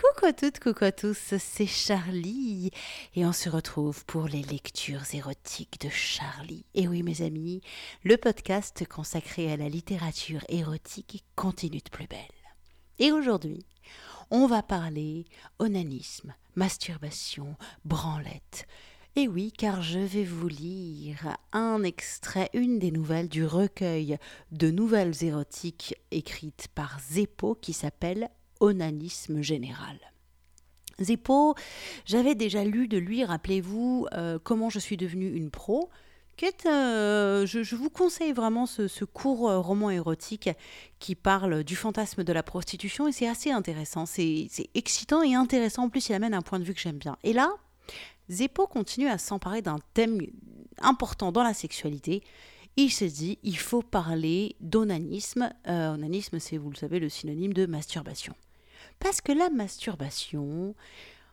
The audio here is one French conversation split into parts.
Coucou à toutes, coucou à tous, c'est Charlie et on se retrouve pour les lectures érotiques de Charlie. Et oui mes amis, le podcast consacré à la littérature érotique continue de plus belle. Et aujourd'hui, on va parler onanisme, masturbation, branlette. Et oui, car je vais vous lire un extrait, une des nouvelles du recueil de nouvelles érotiques écrites par Zeppo qui s'appelle onanisme général. Zeppo, j'avais déjà lu de lui, rappelez-vous, euh, Comment je suis devenue une pro, euh, je, vous conseille vraiment ce, court euh, roman érotique qui parle du fantasme de la prostitution et c'est assez intéressant, c'est excitant et intéressant, en plus il amène un point de vue que j'aime bien. Et là, Zeppo continue à s'emparer d'un thème important dans la sexualité. Il se dit, il faut parler d'onanisme. onanisme, c'est, vous le savez, le synonyme de masturbation. Parce que la masturbation,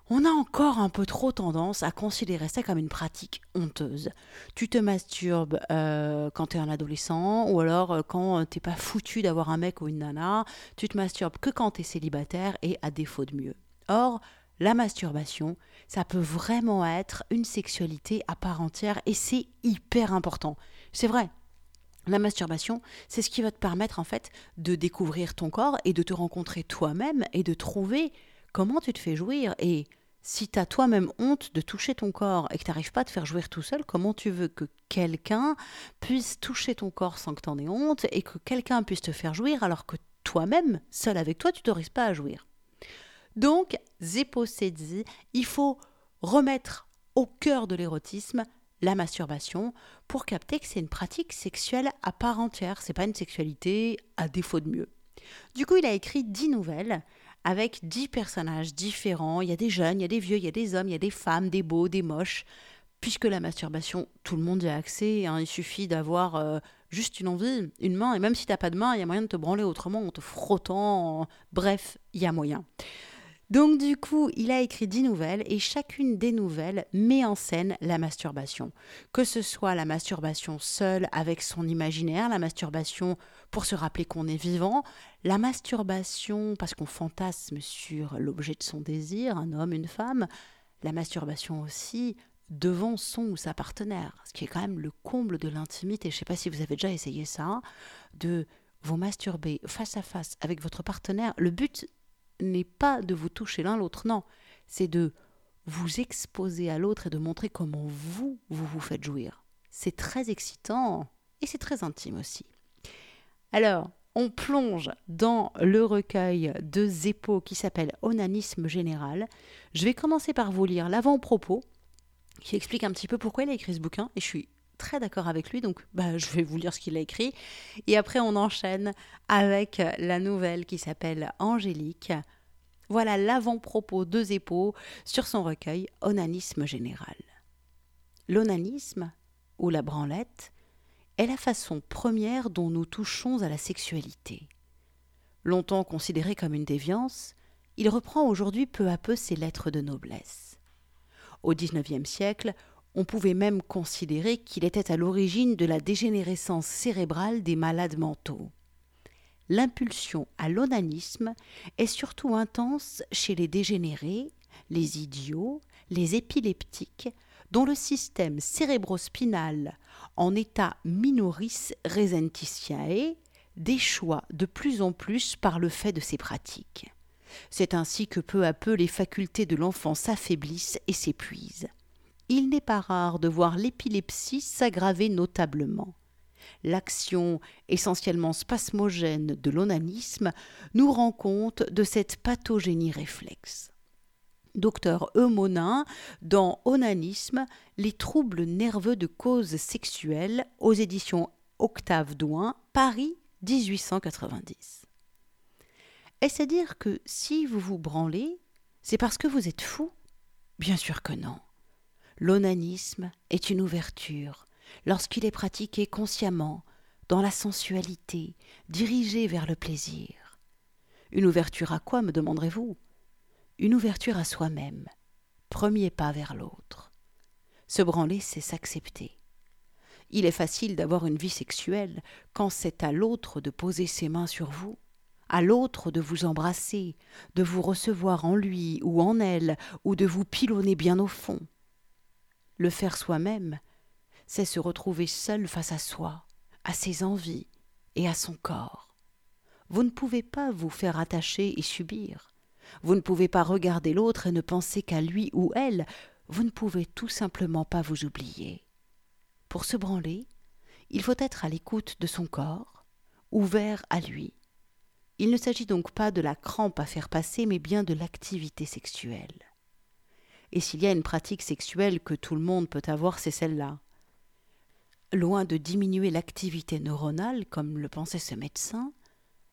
on a encore un peu trop tendance à considérer ça comme une pratique honteuse. Tu te masturbes euh, quand tu es un adolescent, ou alors euh, quand t'es pas foutu d'avoir un mec ou une nana, tu te masturbes que quand tu es célibataire et à défaut de mieux. Or, la masturbation, ça peut vraiment être une sexualité à part entière et c'est hyper important. C'est vrai, la masturbation, c'est ce qui va te permettre en fait de découvrir ton corps et de te rencontrer toi-même et de trouver comment tu te fais jouir. Et si tu as toi-même honte de toucher ton corps et que tu n'arrives pas à te faire jouir tout seul, comment tu veux que quelqu'un puisse toucher ton corps sans que tu en aies honte et que quelqu'un puisse te faire jouir alors que toi-même, seul avec toi, tu t'autorises pas à jouir? Donc, Zeppo s'est dit, il faut remettre au cœur de l'érotisme la masturbation pour capter que c'est une pratique sexuelle à part entière, c'est pas une sexualité à défaut de mieux. Du coup, il a écrit dix nouvelles avec dix personnages différents. Il y a des jeunes, il y a des vieux, il y a des hommes, il y a des femmes, des beaux, des moches. Puisque la masturbation, tout le monde y a accès. Hein. il suffit d'avoir euh, juste une envie, une main. Et même si t'as pas de main, il y a moyen de te branler autrement en te frottant. Bref, il y a moyen. Donc du coup, il a écrit dix nouvelles et chacune des nouvelles met en scène la masturbation. Que ce soit la masturbation seule avec son imaginaire, la masturbation pour se rappeler qu'on est vivant, la masturbation parce qu'on fantasme sur l'objet de son désir, un homme, une femme, la masturbation aussi devant son ou sa partenaire, ce qui est quand même le comble de l'intimité. Je ne sais pas si vous avez déjà essayé ça, de vous masturber face à face avec votre partenaire. Le but n'est pas de vous toucher l'un l'autre, non, c'est de vous exposer à l'autre et de montrer comment vous, vous vous faites jouir. C'est très excitant et c'est très intime aussi. Alors, on plonge dans le recueil de Zeppo qui s'appelle Onanisme général. Je vais commencer par vous lire l'avant-propos qui explique un petit peu pourquoi il a écrit ce bouquin et je suis très d'accord avec lui, donc bah, je vais vous lire ce qu'il a écrit. Et après, on enchaîne avec la nouvelle qui s'appelle Angélique. Voilà l'avant-propos de Zeppo sur son recueil Onanisme général. L'onanisme, ou la branlette, est la façon première dont nous touchons à la sexualité. Longtemps considéré comme une déviance, il reprend aujourd'hui peu à peu ses lettres de noblesse. Au XIXe siècle, on pouvait même considérer qu'il était à l'origine de la dégénérescence cérébrale des malades mentaux. L'impulsion à l'onanisme est surtout intense chez les dégénérés, les idiots, les épileptiques, dont le système cérébrospinal en état minoris resentitiae déchoit de plus en plus par le fait de ces pratiques. C'est ainsi que peu à peu les facultés de l'enfant s'affaiblissent et s'épuisent il n'est pas rare de voir l'épilepsie s'aggraver notablement. L'action essentiellement spasmogène de l'onanisme nous rend compte de cette pathogénie réflexe. Docteur Eumonin, dans Onanisme, les troubles nerveux de cause sexuelle, aux éditions Octave Douin, Paris 1890. Est-ce à dire que si vous vous branlez, c'est parce que vous êtes fou? Bien sûr que non. L'onanisme est une ouverture, lorsqu'il est pratiqué consciemment, dans la sensualité, dirigé vers le plaisir. Une ouverture à quoi, me demanderez-vous? Une ouverture à soi-même, premier pas vers l'autre. Se branler, c'est s'accepter. Il est facile d'avoir une vie sexuelle quand c'est à l'autre de poser ses mains sur vous. à l'autre de vous embrasser, de vous recevoir en lui ou en elle, ou de vous pilonner bien au fond. Le faire soi-même, c'est se retrouver seul face à soi, à ses envies et à son corps. Vous ne pouvez pas vous faire attacher et subir. Vous ne pouvez pas regarder l'autre et ne penser qu'à lui ou elle. Vous ne pouvez tout simplement pas vous oublier. Pour se branler, il faut être à l'écoute de son corps, ouvert à lui. Il ne s'agit donc pas de la crampe à faire passer, mais bien de l'activité sexuelle. Et s'il y a une pratique sexuelle que tout le monde peut avoir, c'est celle-là. Loin de diminuer l'activité neuronale, comme le pensait ce médecin,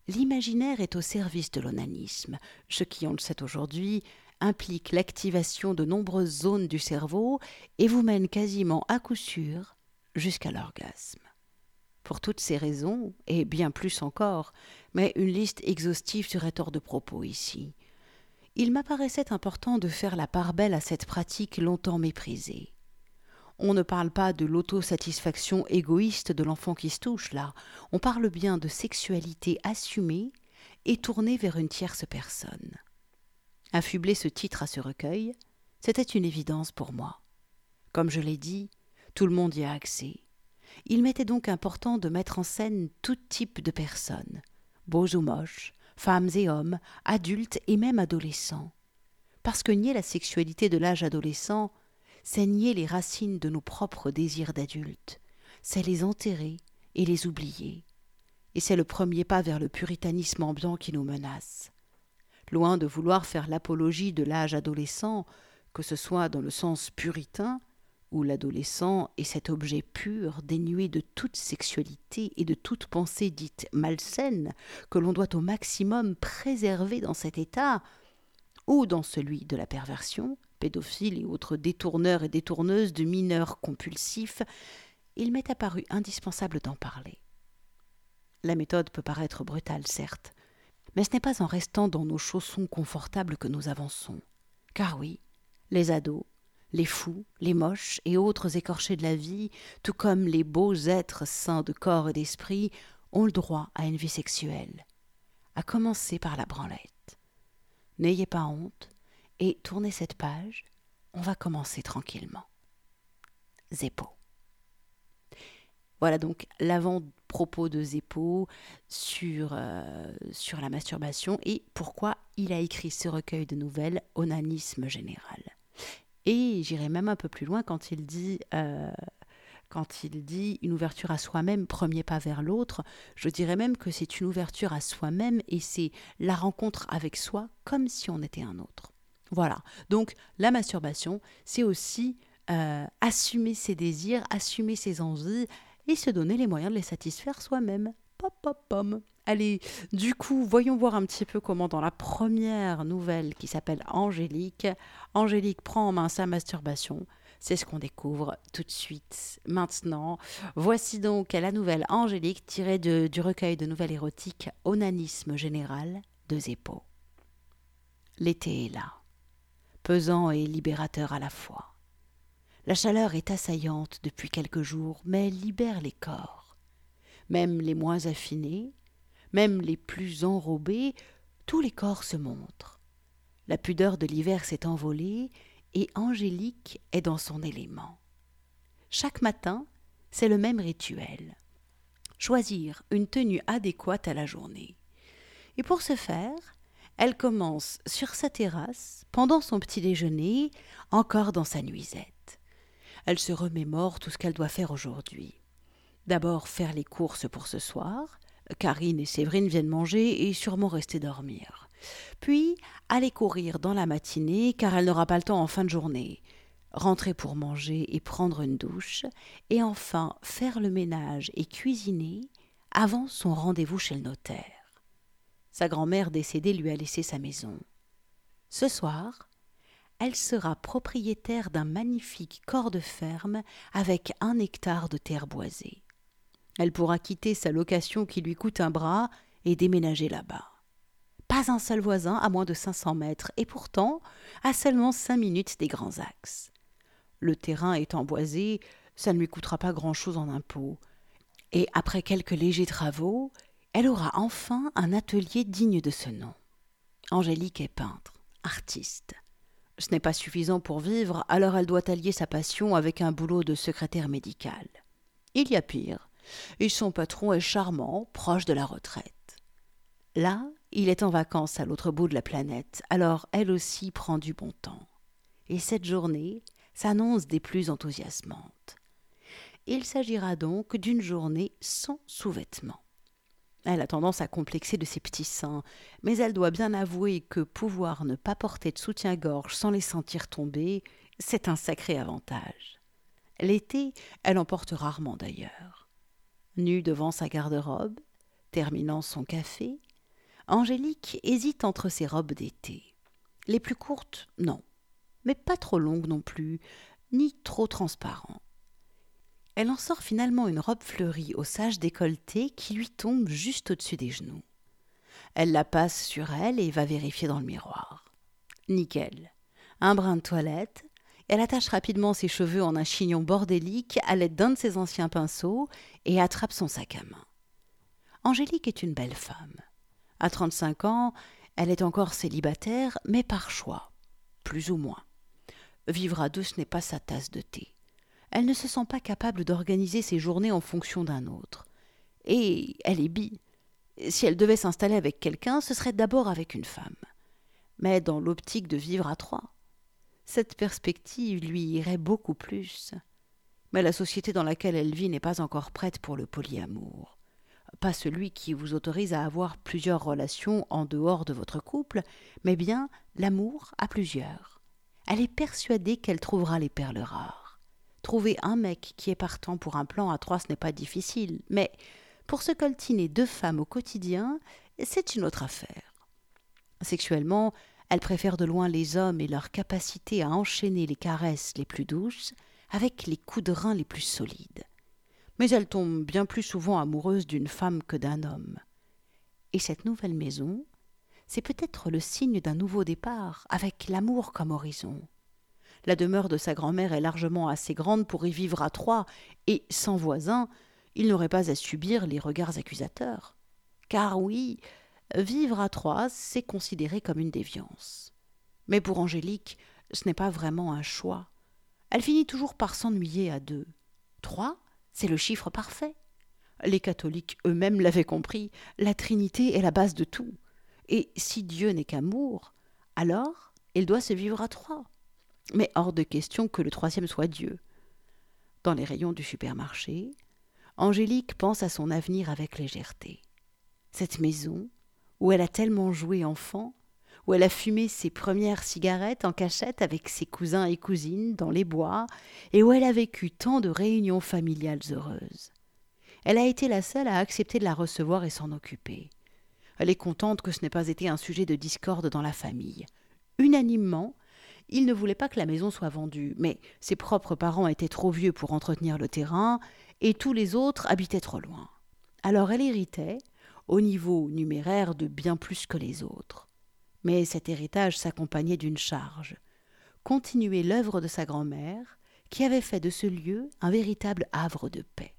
l'imaginaire est au service de l'onanisme, ce qui, on le sait aujourd'hui, implique l'activation de nombreuses zones du cerveau et vous mène quasiment à coup sûr jusqu'à l'orgasme. Pour toutes ces raisons, et bien plus encore, mais une liste exhaustive serait hors de propos ici, il m'apparaissait important de faire la part belle à cette pratique longtemps méprisée. On ne parle pas de l'autosatisfaction égoïste de l'enfant qui se touche là, on parle bien de sexualité assumée et tournée vers une tierce personne. Affubler ce titre à ce recueil, c'était une évidence pour moi. Comme je l'ai dit, tout le monde y a accès. Il m'était donc important de mettre en scène tout type de personnes, beaux ou moches, femmes et hommes, adultes et même adolescents. Parce que nier la sexualité de l'âge adolescent, c'est nier les racines de nos propres désirs d'adultes, c'est les enterrer et les oublier. Et c'est le premier pas vers le puritanisme ambiant qui nous menace. Loin de vouloir faire l'apologie de l'âge adolescent, que ce soit dans le sens puritain, où l'adolescent est cet objet pur, dénué de toute sexualité et de toute pensée dite malsaine, que l'on doit au maximum préserver dans cet état, ou dans celui de la perversion, pédophile et autres détourneurs et détourneuses de mineurs compulsifs, il m'est apparu indispensable d'en parler. La méthode peut paraître brutale, certes, mais ce n'est pas en restant dans nos chaussons confortables que nous avançons. Car oui, les ados, les fous, les moches et autres écorchés de la vie, tout comme les beaux êtres saints de corps et d'esprit, ont le droit à une vie sexuelle, à commencer par la branlette. N'ayez pas honte et tournez cette page, on va commencer tranquillement. Zeppo. Voilà donc l'avant-propos de Zeppo sur, euh, sur la masturbation et pourquoi il a écrit ce recueil de nouvelles Onanisme général. Et j'irai même un peu plus loin quand il dit euh, quand il dit une ouverture à soi-même, premier pas vers l'autre, je dirais même que c'est une ouverture à soi-même et c'est la rencontre avec soi comme si on était un autre. Voilà. Donc la masturbation, c'est aussi euh, assumer ses désirs, assumer ses envies et se donner les moyens de les satisfaire soi-même. Pop, pop, pom. Allez, du coup, voyons voir un petit peu comment dans la première nouvelle qui s'appelle Angélique, Angélique prend en main sa masturbation. C'est ce qu'on découvre tout de suite maintenant. Voici donc la nouvelle Angélique tirée du recueil de nouvelles érotiques Onanisme général de Zeppo. L'été est là, pesant et libérateur à la fois. La chaleur est assaillante depuis quelques jours, mais libère les corps. Même les moins affinés, même les plus enrobés, tous les corps se montrent. La pudeur de l'hiver s'est envolée et Angélique est dans son élément. Chaque matin, c'est le même rituel. Choisir une tenue adéquate à la journée. Et pour ce faire, elle commence sur sa terrasse, pendant son petit déjeuner, encore dans sa nuisette. Elle se remémore tout ce qu'elle doit faire aujourd'hui. D'abord faire les courses pour ce soir, Karine et Séverine viennent manger et sûrement rester dormir. Puis aller courir dans la matinée car elle n'aura pas le temps en fin de journée. Rentrer pour manger et prendre une douche. Et enfin faire le ménage et cuisiner avant son rendez-vous chez le notaire. Sa grand-mère décédée lui a laissé sa maison. Ce soir, elle sera propriétaire d'un magnifique corps de ferme avec un hectare de terre boisée. Elle pourra quitter sa location qui lui coûte un bras et déménager là-bas. Pas un seul voisin à moins de 500 mètres, et pourtant à seulement cinq minutes des grands axes. Le terrain étant boisé, ça ne lui coûtera pas grand-chose en impôts. Et après quelques légers travaux, elle aura enfin un atelier digne de ce nom. Angélique est peintre, artiste. Ce n'est pas suffisant pour vivre, alors elle doit allier sa passion avec un boulot de secrétaire médical. Il y a pire, et son patron est charmant, proche de la retraite. Là, il est en vacances à l'autre bout de la planète, alors elle aussi prend du bon temps. Et cette journée s'annonce des plus enthousiasmantes. Il s'agira donc d'une journée sans sous-vêtements. Elle a tendance à complexer de ses petits seins, mais elle doit bien avouer que pouvoir ne pas porter de soutien-gorge sans les sentir tomber, c'est un sacré avantage. L'été, elle en porte rarement d'ailleurs. Nue devant sa garde-robe, terminant son café, Angélique hésite entre ses robes d'été. Les plus courtes, non, mais pas trop longues non plus, ni trop transparentes. Elle en sort finalement une robe fleurie au sage décolleté qui lui tombe juste au-dessus des genoux. Elle la passe sur elle et va vérifier dans le miroir. Nickel. Un brin de toilette. Elle attache rapidement ses cheveux en un chignon bordélique à l'aide d'un de ses anciens pinceaux et attrape son sac à main. Angélique est une belle femme. À trente-cinq ans, elle est encore célibataire, mais par choix, plus ou moins. Vivre à deux, ce n'est pas sa tasse de thé elle ne se sent pas capable d'organiser ses journées en fonction d'un autre. Et elle est bi. Si elle devait s'installer avec quelqu'un, ce serait d'abord avec une femme. Mais dans l'optique de vivre à trois. Cette perspective lui irait beaucoup plus. Mais la société dans laquelle elle vit n'est pas encore prête pour le polyamour. Pas celui qui vous autorise à avoir plusieurs relations en dehors de votre couple, mais bien l'amour à plusieurs. Elle est persuadée qu'elle trouvera les perles rares. Trouver un mec qui est partant pour un plan à trois, ce n'est pas difficile, mais pour se coltiner deux femmes au quotidien, c'est une autre affaire. Sexuellement, elle préfère de loin les hommes et leur capacité à enchaîner les caresses les plus douces avec les coups de rein les plus solides. Mais elle tombe bien plus souvent amoureuse d'une femme que d'un homme. Et cette nouvelle maison, c'est peut-être le signe d'un nouveau départ, avec l'amour comme horizon. La demeure de sa grand-mère est largement assez grande pour y vivre à trois, et sans voisins, il n'aurait pas à subir les regards accusateurs. Car oui, vivre à trois, c'est considéré comme une déviance. Mais pour Angélique, ce n'est pas vraiment un choix. Elle finit toujours par s'ennuyer à deux. Trois, c'est le chiffre parfait. Les catholiques eux-mêmes l'avaient compris, la Trinité est la base de tout. Et si Dieu n'est qu'amour, alors il doit se vivre à trois mais hors de question que le troisième soit Dieu. Dans les rayons du supermarché, Angélique pense à son avenir avec légèreté. Cette maison, où elle a tellement joué enfant, où elle a fumé ses premières cigarettes en cachette avec ses cousins et cousines dans les bois, et où elle a vécu tant de réunions familiales heureuses. Elle a été la seule à accepter de la recevoir et s'en occuper. Elle est contente que ce n'ait pas été un sujet de discorde dans la famille. Unanimement, il ne voulait pas que la maison soit vendue, mais ses propres parents étaient trop vieux pour entretenir le terrain, et tous les autres habitaient trop loin. Alors elle héritait, au niveau numéraire, de bien plus que les autres. Mais cet héritage s'accompagnait d'une charge continuer l'œuvre de sa grand-mère, qui avait fait de ce lieu un véritable havre de paix.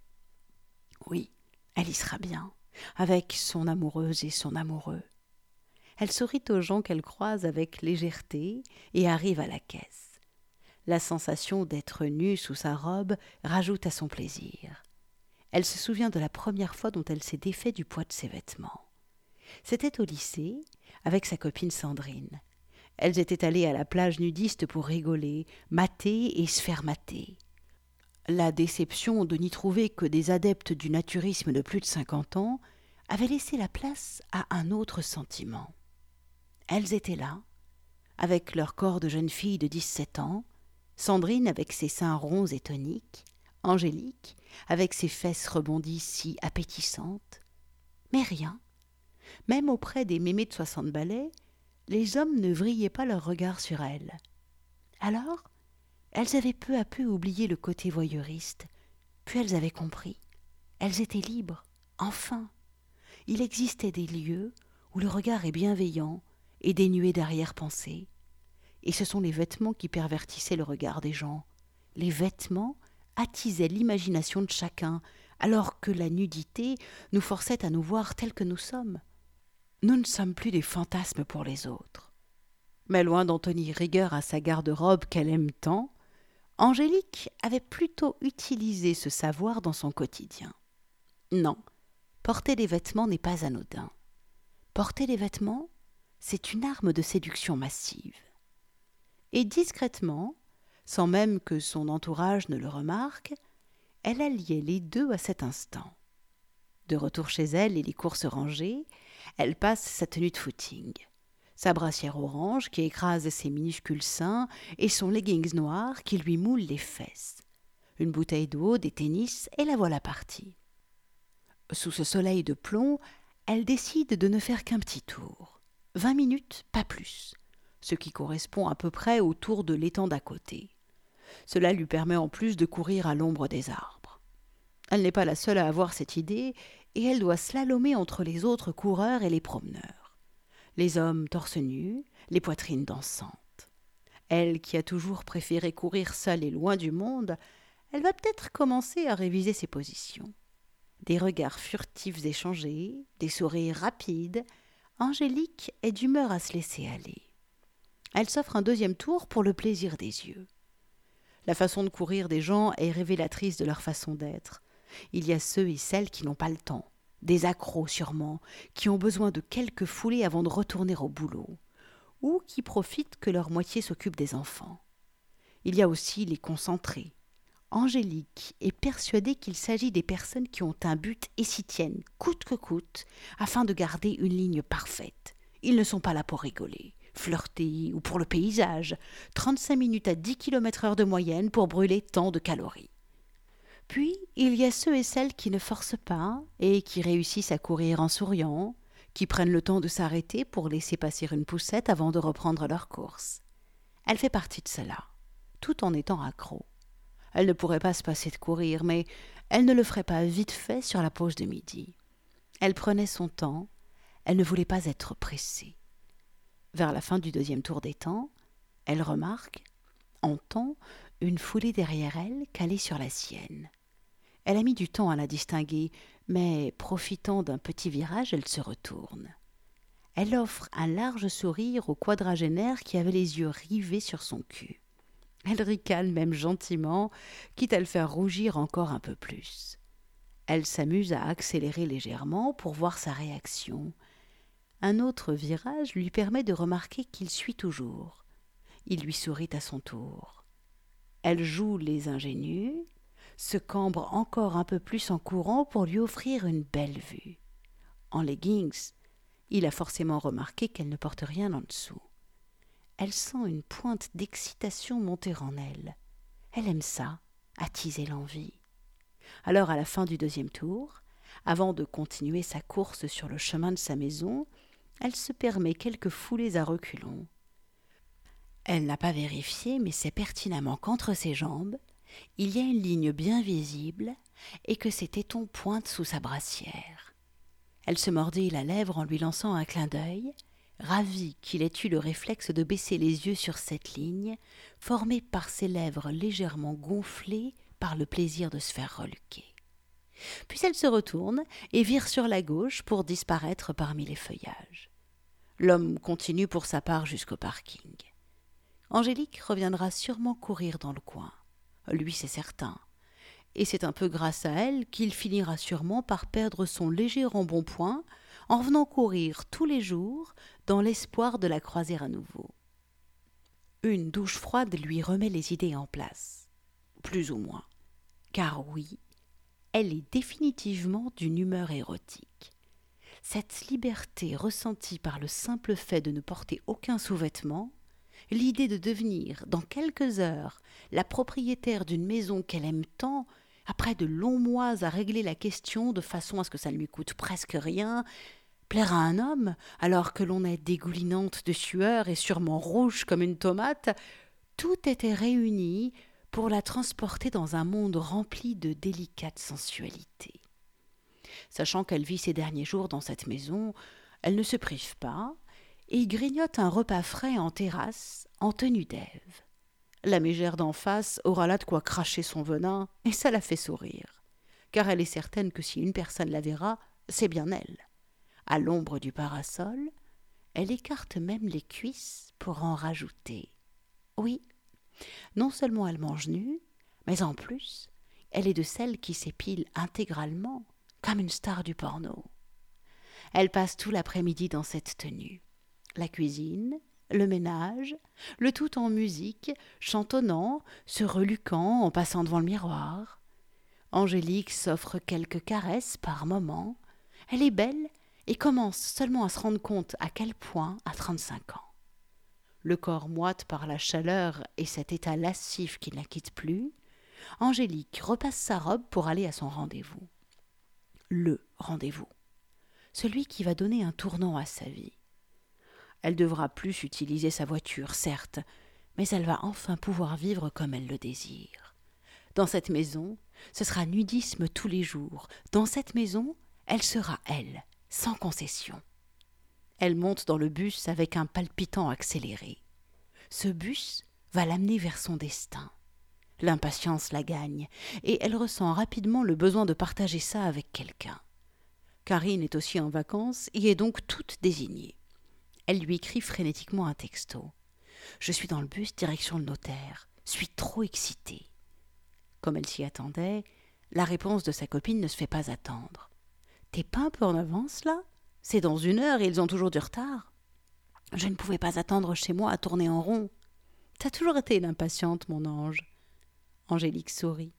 Oui, elle y sera bien, avec son amoureuse et son amoureux elle sourit aux gens qu'elle croise avec légèreté et arrive à la caisse. La sensation d'être nue sous sa robe rajoute à son plaisir. Elle se souvient de la première fois dont elle s'est défait du poids de ses vêtements. C'était au lycée, avec sa copine Sandrine. Elles étaient allées à la plage nudiste pour rigoler, mater et se faire. La déception de n'y trouver que des adeptes du naturisme de plus de cinquante ans avait laissé la place à un autre sentiment. Elles étaient là, avec leur corps de jeune fille de dix-sept ans, Sandrine avec ses seins ronds et toniques, Angélique avec ses fesses rebondies si appétissantes. Mais rien. Même auprès des mémés de soixante balais, les hommes ne vrillaient pas leur regard sur elles. Alors, elles avaient peu à peu oublié le côté voyeuriste, puis elles avaient compris. Elles étaient libres, enfin. Il existait des lieux où le regard est bienveillant, et dénué d'arrière-pensée. Et ce sont les vêtements qui pervertissaient le regard des gens. Les vêtements attisaient l'imagination de chacun, alors que la nudité nous forçait à nous voir tels que nous sommes. Nous ne sommes plus des fantasmes pour les autres. Mais loin d'en tenir rigueur à sa garde-robe qu'elle aime tant, Angélique avait plutôt utilisé ce savoir dans son quotidien. Non, porter des vêtements n'est pas anodin. Porter des vêtements, c'est une arme de séduction massive. Et discrètement, sans même que son entourage ne le remarque, elle alliait les deux à cet instant. De retour chez elle et les courses rangées, elle passe sa tenue de footing, sa brassière orange qui écrase ses minuscules seins et son leggings noir qui lui moule les fesses. Une bouteille d'eau, des tennis, et la voilà partie. Sous ce soleil de plomb, elle décide de ne faire qu'un petit tour. Vingt minutes, pas plus, ce qui correspond à peu près au tour de l'étang d'à côté. Cela lui permet en plus de courir à l'ombre des arbres. Elle n'est pas la seule à avoir cette idée, et elle doit slalomer entre les autres coureurs et les promeneurs. Les hommes torse nus, les poitrines dansantes. Elle, qui a toujours préféré courir seule et loin du monde, elle va peut-être commencer à réviser ses positions. Des regards furtifs échangés, des sourires rapides, Angélique est d'humeur à se laisser aller. Elle s'offre un deuxième tour pour le plaisir des yeux. La façon de courir des gens est révélatrice de leur façon d'être. Il y a ceux et celles qui n'ont pas le temps, des accros sûrement, qui ont besoin de quelques foulées avant de retourner au boulot, ou qui profitent que leur moitié s'occupe des enfants. Il y a aussi les concentrés. Angélique est persuadée qu'il s'agit des personnes qui ont un but et s'y tiennent, coûte que coûte, afin de garder une ligne parfaite. Ils ne sont pas là pour rigoler flirter ou pour le paysage, 35 minutes à 10 km heure de moyenne pour brûler tant de calories. Puis il y a ceux et celles qui ne forcent pas et qui réussissent à courir en souriant, qui prennent le temps de s'arrêter pour laisser passer une poussette avant de reprendre leur course. Elle fait partie de cela, tout en étant accro. Elle ne pourrait pas se passer de courir, mais elle ne le ferait pas vite fait sur la pause de midi. Elle prenait son temps, elle ne voulait pas être pressée. Vers la fin du deuxième tour des temps, elle remarque, entend, une foulée derrière elle calée sur la sienne. Elle a mis du temps à la distinguer, mais profitant d'un petit virage, elle se retourne. Elle offre un large sourire au quadragénaire qui avait les yeux rivés sur son cul. Elle ricane même gentiment, quitte à le faire rougir encore un peu plus. Elle s'amuse à accélérer légèrement pour voir sa réaction, un autre virage lui permet de remarquer qu'il suit toujours. Il lui sourit à son tour. Elle joue les ingénues, se cambre encore un peu plus en courant pour lui offrir une belle vue. En leggings, il a forcément remarqué qu'elle ne porte rien en dessous. Elle sent une pointe d'excitation monter en elle. Elle aime ça, attiser l'envie. Alors, à la fin du deuxième tour, avant de continuer sa course sur le chemin de sa maison, elle se permet quelques foulées à reculons. Elle n'a pas vérifié, mais c'est pertinemment qu'entre ses jambes, il y a une ligne bien visible et que ses tétons pointent sous sa brassière. Elle se mordit la lèvre en lui lançant un clin d'œil, ravie qu'il ait eu le réflexe de baisser les yeux sur cette ligne, formée par ses lèvres légèrement gonflées par le plaisir de se faire reluquer. Puis elle se retourne et vire sur la gauche pour disparaître parmi les feuillages. L'homme continue pour sa part jusqu'au parking. Angélique reviendra sûrement courir dans le coin. Lui, c'est certain. Et c'est un peu grâce à elle qu'il finira sûrement par perdre son léger embonpoint en venant courir tous les jours dans l'espoir de la croiser à nouveau. Une douche froide lui remet les idées en place. Plus ou moins. Car oui, elle est définitivement d'une humeur érotique. Cette liberté ressentie par le simple fait de ne porter aucun sous-vêtement, l'idée de devenir, dans quelques heures, la propriétaire d'une maison qu'elle aime tant, après de longs mois à régler la question de façon à ce que ça ne lui coûte presque rien, plaire à un homme, alors que l'on est dégoulinante de sueur et sûrement rouge comme une tomate, tout était réuni pour la transporter dans un monde rempli de délicate sensualité. Sachant qu'elle vit ses derniers jours dans cette maison, elle ne se prive pas et grignote un repas frais en terrasse, en tenue d'Ève. La mégère d'en face aura là de quoi cracher son venin, et ça la fait sourire. car elle est certaine que si une personne la verra, c'est bien elle. À l'ombre du parasol, elle écarte même les cuisses pour en rajouter. Oui, non seulement elle mange nue, mais en plus, elle est de celles qui s'épilent intégralement, comme une star du porno. Elle passe tout l'après-midi dans cette tenue. La cuisine, le ménage, le tout en musique, chantonnant, se reluquant en passant devant le miroir. Angélique s'offre quelques caresses par moment. Elle est belle et commence seulement à se rendre compte à quel point à trente-cinq ans. Le corps moite par la chaleur et cet état lascif qui ne la quitte plus, Angélique repasse sa robe pour aller à son rendez-vous. Le rendez-vous. Celui qui va donner un tournant à sa vie. Elle devra plus utiliser sa voiture, certes, mais elle va enfin pouvoir vivre comme elle le désire. Dans cette maison, ce sera nudisme tous les jours. Dans cette maison, elle sera elle, sans concession. Elle monte dans le bus avec un palpitant accéléré. Ce bus va l'amener vers son destin. L'impatience la gagne, et elle ressent rapidement le besoin de partager ça avec quelqu'un. Karine est aussi en vacances et est donc toute désignée. Elle lui écrit frénétiquement un texto. Je suis dans le bus direction le notaire. Suis trop excitée. Comme elle s'y attendait, la réponse de sa copine ne se fait pas attendre. T'es pas un peu en avance là? C'est dans une heure et ils ont toujours du retard. Je ne pouvais pas attendre chez moi à tourner en rond. T'as toujours été une impatiente, mon ange. Angélique sourit.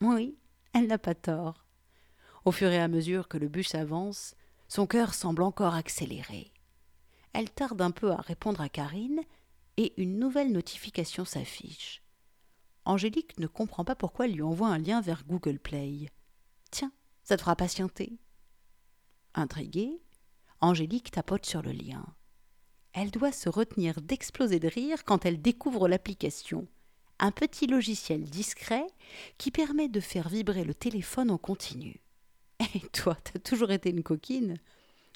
Oui, elle n'a pas tort. Au fur et à mesure que le bus avance, son cœur semble encore accélérer. Elle tarde un peu à répondre à Karine et une nouvelle notification s'affiche. Angélique ne comprend pas pourquoi elle lui envoie un lien vers Google Play. Tiens, ça te fera patienter. Intriguée, Angélique tapote sur le lien. Elle doit se retenir d'exploser de rire quand elle découvre l'application, un petit logiciel discret qui permet de faire vibrer le téléphone en continu. Et toi, t'as toujours été une coquine?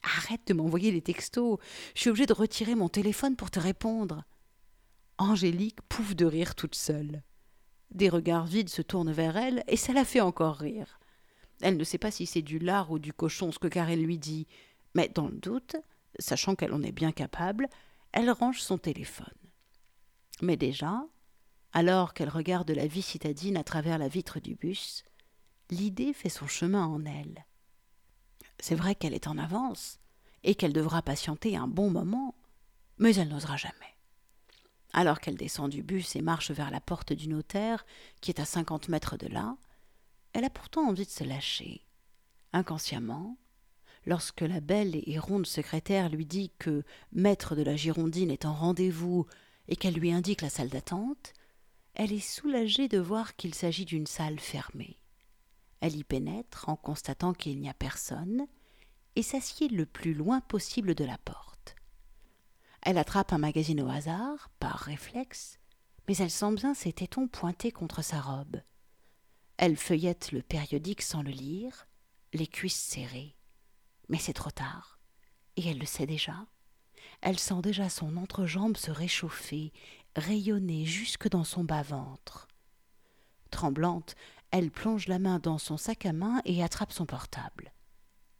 Arrête de m'envoyer des textos. Je suis obligée de retirer mon téléphone pour te répondre. Angélique pouffe de rire toute seule. Des regards vides se tournent vers elle, et ça la fait encore rire. Elle ne sait pas si c'est du lard ou du cochon ce que Karen lui dit, mais dans le doute, sachant qu'elle en est bien capable, elle range son téléphone. Mais déjà, alors qu'elle regarde la vie citadine à travers la vitre du bus, l'idée fait son chemin en elle. C'est vrai qu'elle est en avance, et qu'elle devra patienter un bon moment, mais elle n'osera jamais alors qu'elle descend du bus et marche vers la porte du notaire, qui est à cinquante mètres de là, elle a pourtant envie de se lâcher. Inconsciemment, lorsque la belle et ronde secrétaire lui dit que maître de la Girondine est en rendez-vous et qu'elle lui indique la salle d'attente, elle est soulagée de voir qu'il s'agit d'une salle fermée. Elle y pénètre en constatant qu'il n'y a personne et s'assied le plus loin possible de la porte. Elle attrape un magazine au hasard, par réflexe, mais elle sent bien ses tétons pointés contre sa robe. Elle feuillette le périodique sans le lire, les cuisses serrées. Mais c'est trop tard, et elle le sait déjà. Elle sent déjà son entrejambe se réchauffer, rayonner jusque dans son bas-ventre. Tremblante, elle plonge la main dans son sac à main et attrape son portable.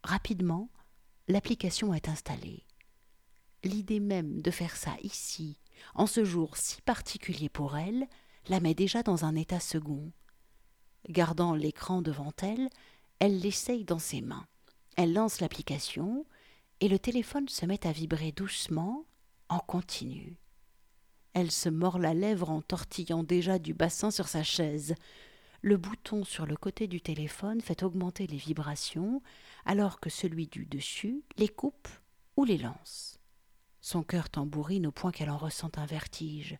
Rapidement, l'application est installée l'idée même de faire ça ici, en ce jour si particulier pour elle, la met déjà dans un état second. Gardant l'écran devant elle, elle l'essaye dans ses mains. Elle lance l'application et le téléphone se met à vibrer doucement, en continu. Elle se mord la lèvre en tortillant déjà du bassin sur sa chaise. Le bouton sur le côté du téléphone fait augmenter les vibrations, alors que celui du dessus les coupe ou les lance. Son cœur tambourine au point qu'elle en ressent un vertige.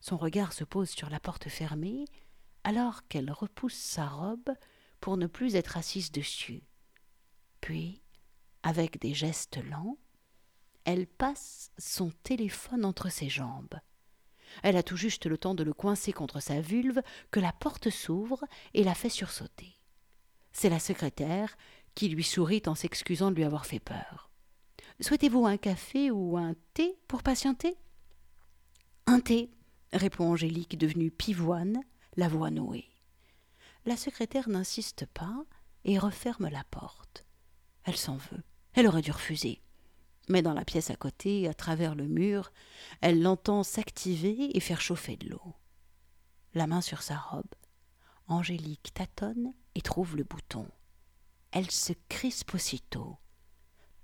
Son regard se pose sur la porte fermée, alors qu'elle repousse sa robe pour ne plus être assise dessus. Puis, avec des gestes lents, elle passe son téléphone entre ses jambes. Elle a tout juste le temps de le coincer contre sa vulve que la porte s'ouvre et la fait sursauter. C'est la secrétaire qui lui sourit en s'excusant de lui avoir fait peur. Souhaitez-vous un café ou un thé pour patienter? Un thé, répond Angélique, devenue pivoine, la voix nouée. La secrétaire n'insiste pas, et referme la porte. Elle s'en veut. Elle aurait dû refuser. Mais dans la pièce à côté, à travers le mur, elle l'entend s'activer et faire chauffer de l'eau. La main sur sa robe, Angélique tâtonne et trouve le bouton. Elle se crispe aussitôt.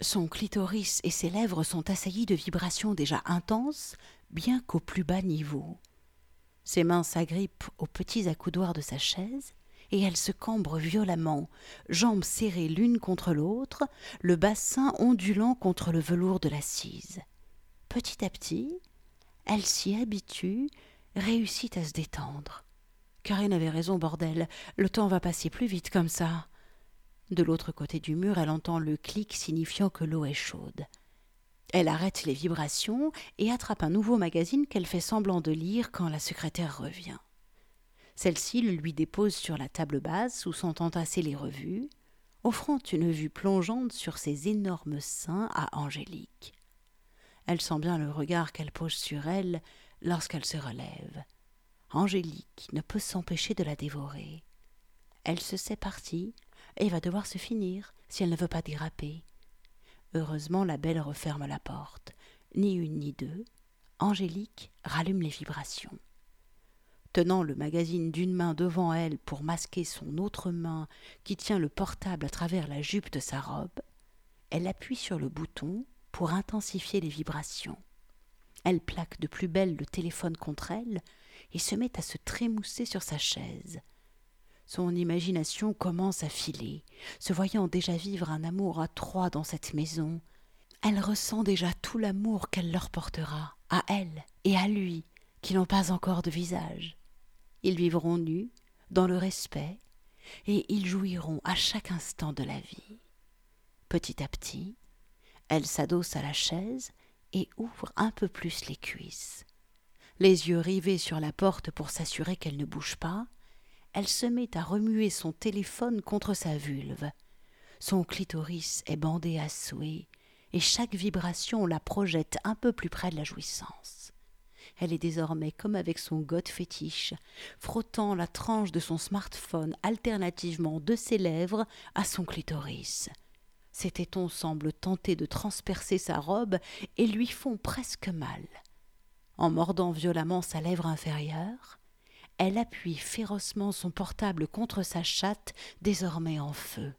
Son clitoris et ses lèvres sont assaillis de vibrations déjà intenses, bien qu'au plus bas niveau. Ses mains s'agrippent aux petits accoudoirs de sa chaise, et elle se cambre violemment, jambes serrées l'une contre l'autre, le bassin ondulant contre le velours de l'assise. Petit à petit, elle s'y habitue, réussit à se détendre. Karine avait raison, bordel, le temps va passer plus vite comme ça. De l'autre côté du mur, elle entend le clic signifiant que l'eau est chaude. Elle arrête les vibrations et attrape un nouveau magazine qu'elle fait semblant de lire quand la secrétaire revient. Celle-ci le lui dépose sur la table basse où sont entassées les revues, offrant une vue plongeante sur ses énormes seins à Angélique. Elle sent bien le regard qu'elle pose sur elle lorsqu'elle se relève. Angélique ne peut s'empêcher de la dévorer. Elle se sait partie et va devoir se finir si elle ne veut pas déraper. Heureusement, la belle referme la porte. Ni une ni deux. Angélique rallume les vibrations. Tenant le magazine d'une main devant elle pour masquer son autre main qui tient le portable à travers la jupe de sa robe, elle appuie sur le bouton pour intensifier les vibrations. Elle plaque de plus belle le téléphone contre elle et se met à se trémousser sur sa chaise. Son imagination commence à filer, se voyant déjà vivre un amour à trois dans cette maison. Elle ressent déjà tout l'amour qu'elle leur portera, à elle et à lui, qui n'ont pas encore de visage. Ils vivront nus, dans le respect, et ils jouiront à chaque instant de la vie. Petit à petit, elle s'adosse à la chaise et ouvre un peu plus les cuisses. Les yeux rivés sur la porte pour s'assurer qu'elle ne bouge pas, elle se met à remuer son téléphone contre sa vulve. Son clitoris est bandé à souhait, et chaque vibration la projette un peu plus près de la jouissance. Elle est désormais comme avec son goth fétiche, frottant la tranche de son smartphone alternativement de ses lèvres à son clitoris. Ses tétons semblent tenter de transpercer sa robe et lui font presque mal. En mordant violemment sa lèvre inférieure, elle appuie férocement son portable contre sa chatte, désormais en feu.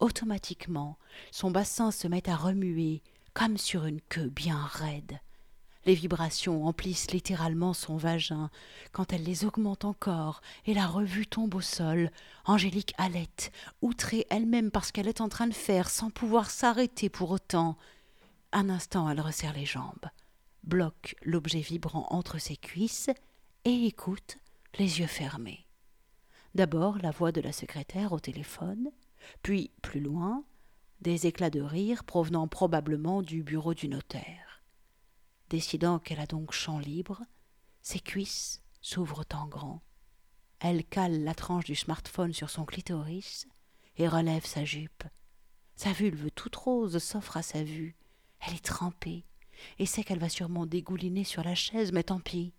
Automatiquement, son bassin se met à remuer, comme sur une queue bien raide. Les vibrations emplissent littéralement son vagin. Quand elle les augmente encore et la revue tombe au sol, Angélique halète, outrée elle-même parce qu'elle est en train de faire sans pouvoir s'arrêter pour autant. Un instant, elle resserre les jambes, bloque l'objet vibrant entre ses cuisses et écoute les yeux fermés. D'abord la voix de la secrétaire au téléphone, puis, plus loin, des éclats de rire provenant probablement du bureau du notaire. Décidant qu'elle a donc champ libre, ses cuisses s'ouvrent en grand. Elle cale la tranche du smartphone sur son clitoris et relève sa jupe. Sa vulve toute rose s'offre à sa vue. Elle est trempée et sait qu'elle va sûrement dégouliner sur la chaise, mais tant pis.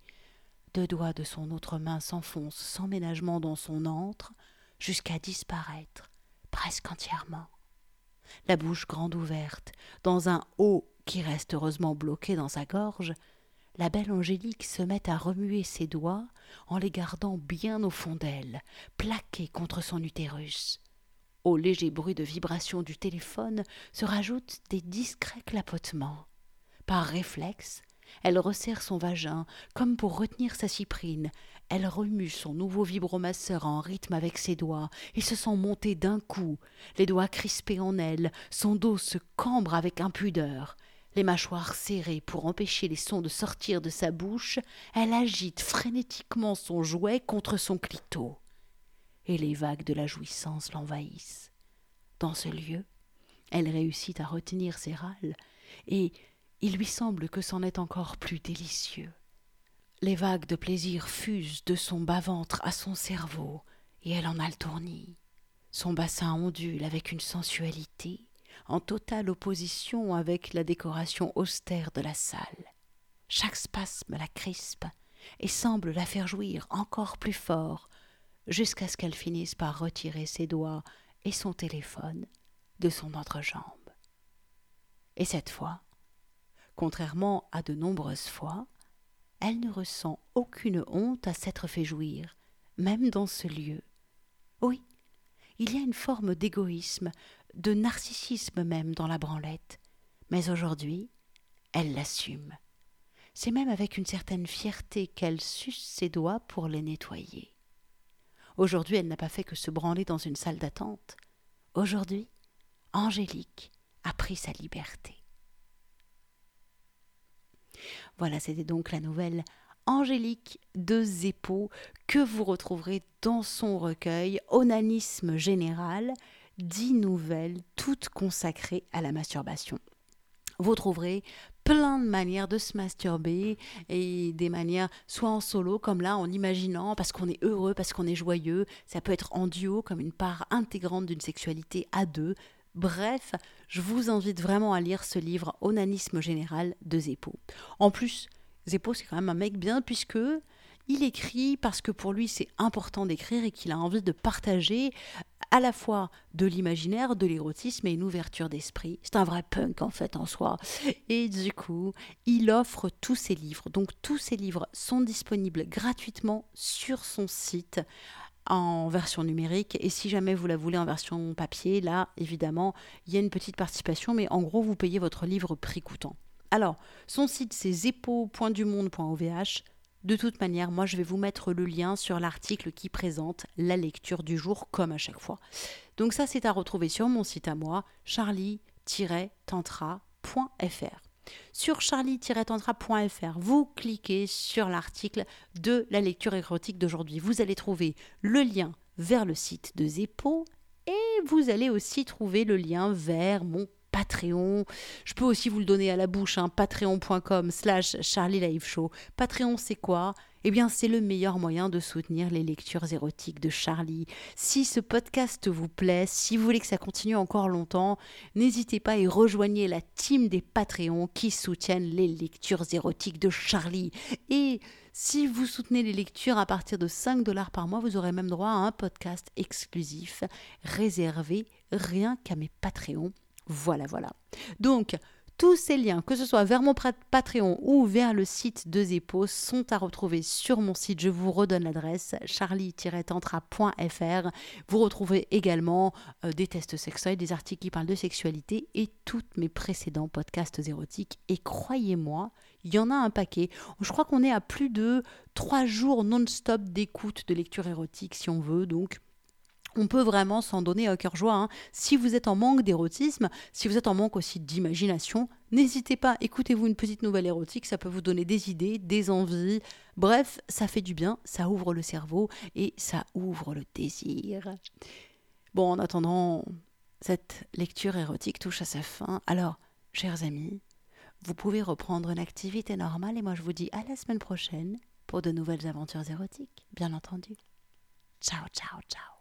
Deux doigts de son autre main s'enfoncent sans ménagement dans son antre, jusqu'à disparaître presque entièrement. La bouche grande ouverte, dans un haut qui reste heureusement bloqué dans sa gorge, la belle Angélique se met à remuer ses doigts en les gardant bien au fond d'elle, plaqués contre son utérus. Au léger bruit de vibration du téléphone se rajoutent des discrets clapotements. Par réflexe, elle resserre son vagin, comme pour retenir sa cyprine. Elle remue son nouveau vibromasseur en rythme avec ses doigts, et se sent monter d'un coup, les doigts crispés en elle, son dos se cambre avec impudeur. Les mâchoires serrées pour empêcher les sons de sortir de sa bouche, elle agite frénétiquement son jouet contre son clito. Et les vagues de la jouissance l'envahissent. Dans ce lieu, elle réussit à retenir ses râles, et, il lui semble que c'en est encore plus délicieux. Les vagues de plaisir fusent de son bas-ventre à son cerveau, et elle en a le tournis. Son bassin ondule avec une sensualité en totale opposition avec la décoration austère de la salle. Chaque spasme la crispe et semble la faire jouir encore plus fort, jusqu'à ce qu'elle finisse par retirer ses doigts et son téléphone de son entrejambe. Et cette fois, contrairement à de nombreuses fois, elle ne ressent aucune honte à s'être fait jouir, même dans ce lieu. Oui, il y a une forme d'égoïsme, de narcissisme même dans la branlette, mais aujourd'hui, elle l'assume. C'est même avec une certaine fierté qu'elle suce ses doigts pour les nettoyer. Aujourd'hui, elle n'a pas fait que se branler dans une salle d'attente. Aujourd'hui, Angélique a pris sa liberté. Voilà, c'était donc la nouvelle Angélique de Zeppo que vous retrouverez dans son recueil Onanisme général, dix nouvelles toutes consacrées à la masturbation. Vous trouverez plein de manières de se masturber et des manières soit en solo comme là en imaginant parce qu'on est heureux, parce qu'on est joyeux, ça peut être en duo comme une part intégrante d'une sexualité à deux. Bref, je vous invite vraiment à lire ce livre Onanisme général de Zeppo. En plus, Zeppo c'est quand même un mec bien puisque il écrit parce que pour lui c'est important d'écrire et qu'il a envie de partager à la fois de l'imaginaire, de l'érotisme et une ouverture d'esprit. C'est un vrai punk en fait en soi. Et du coup, il offre tous ses livres. Donc tous ses livres sont disponibles gratuitement sur son site en version numérique et si jamais vous la voulez en version papier, là évidemment il y a une petite participation mais en gros vous payez votre livre prix coûtant. Alors son site c'est zepo.dumonde.ovh de toute manière, moi je vais vous mettre le lien sur l'article qui présente la lecture du jour comme à chaque fois. Donc ça c'est à retrouver sur mon site à moi, charlie-tantra.fr. Sur charlie-tantra.fr, vous cliquez sur l'article de la lecture érotique d'aujourd'hui. Vous allez trouver le lien vers le site de Zeppo et vous allez aussi trouver le lien vers mon Patreon. Je peux aussi vous le donner à la bouche, hein, patreon.com slash Charlie Live Show. Patreon, c'est quoi? Eh bien, c'est le meilleur moyen de soutenir les lectures érotiques de Charlie. Si ce podcast vous plaît, si vous voulez que ça continue encore longtemps, n'hésitez pas et rejoignez la team des Patreons qui soutiennent les lectures érotiques de Charlie. Et si vous soutenez les lectures à partir de 5 dollars par mois, vous aurez même droit à un podcast exclusif réservé rien qu'à mes Patreons voilà, voilà. Donc, tous ces liens, que ce soit vers mon Patreon ou vers le site de Zepo, sont à retrouver sur mon site. Je vous redonne l'adresse charlie-tantra.fr. Vous retrouvez également euh, des tests sexuels, des articles qui parlent de sexualité et tous mes précédents podcasts érotiques. Et croyez-moi, il y en a un paquet. Je crois qu'on est à plus de trois jours non-stop d'écoute de lecture érotique si on veut. Donc, on peut vraiment s'en donner à cœur joie. Hein. Si vous êtes en manque d'érotisme, si vous êtes en manque aussi d'imagination, n'hésitez pas, écoutez-vous une petite nouvelle érotique, ça peut vous donner des idées, des envies. Bref, ça fait du bien, ça ouvre le cerveau et ça ouvre le désir. Bon, en attendant, cette lecture érotique touche à sa fin. Alors, chers amis, vous pouvez reprendre une activité normale et moi je vous dis à la semaine prochaine pour de nouvelles aventures érotiques, bien entendu. Ciao, ciao, ciao.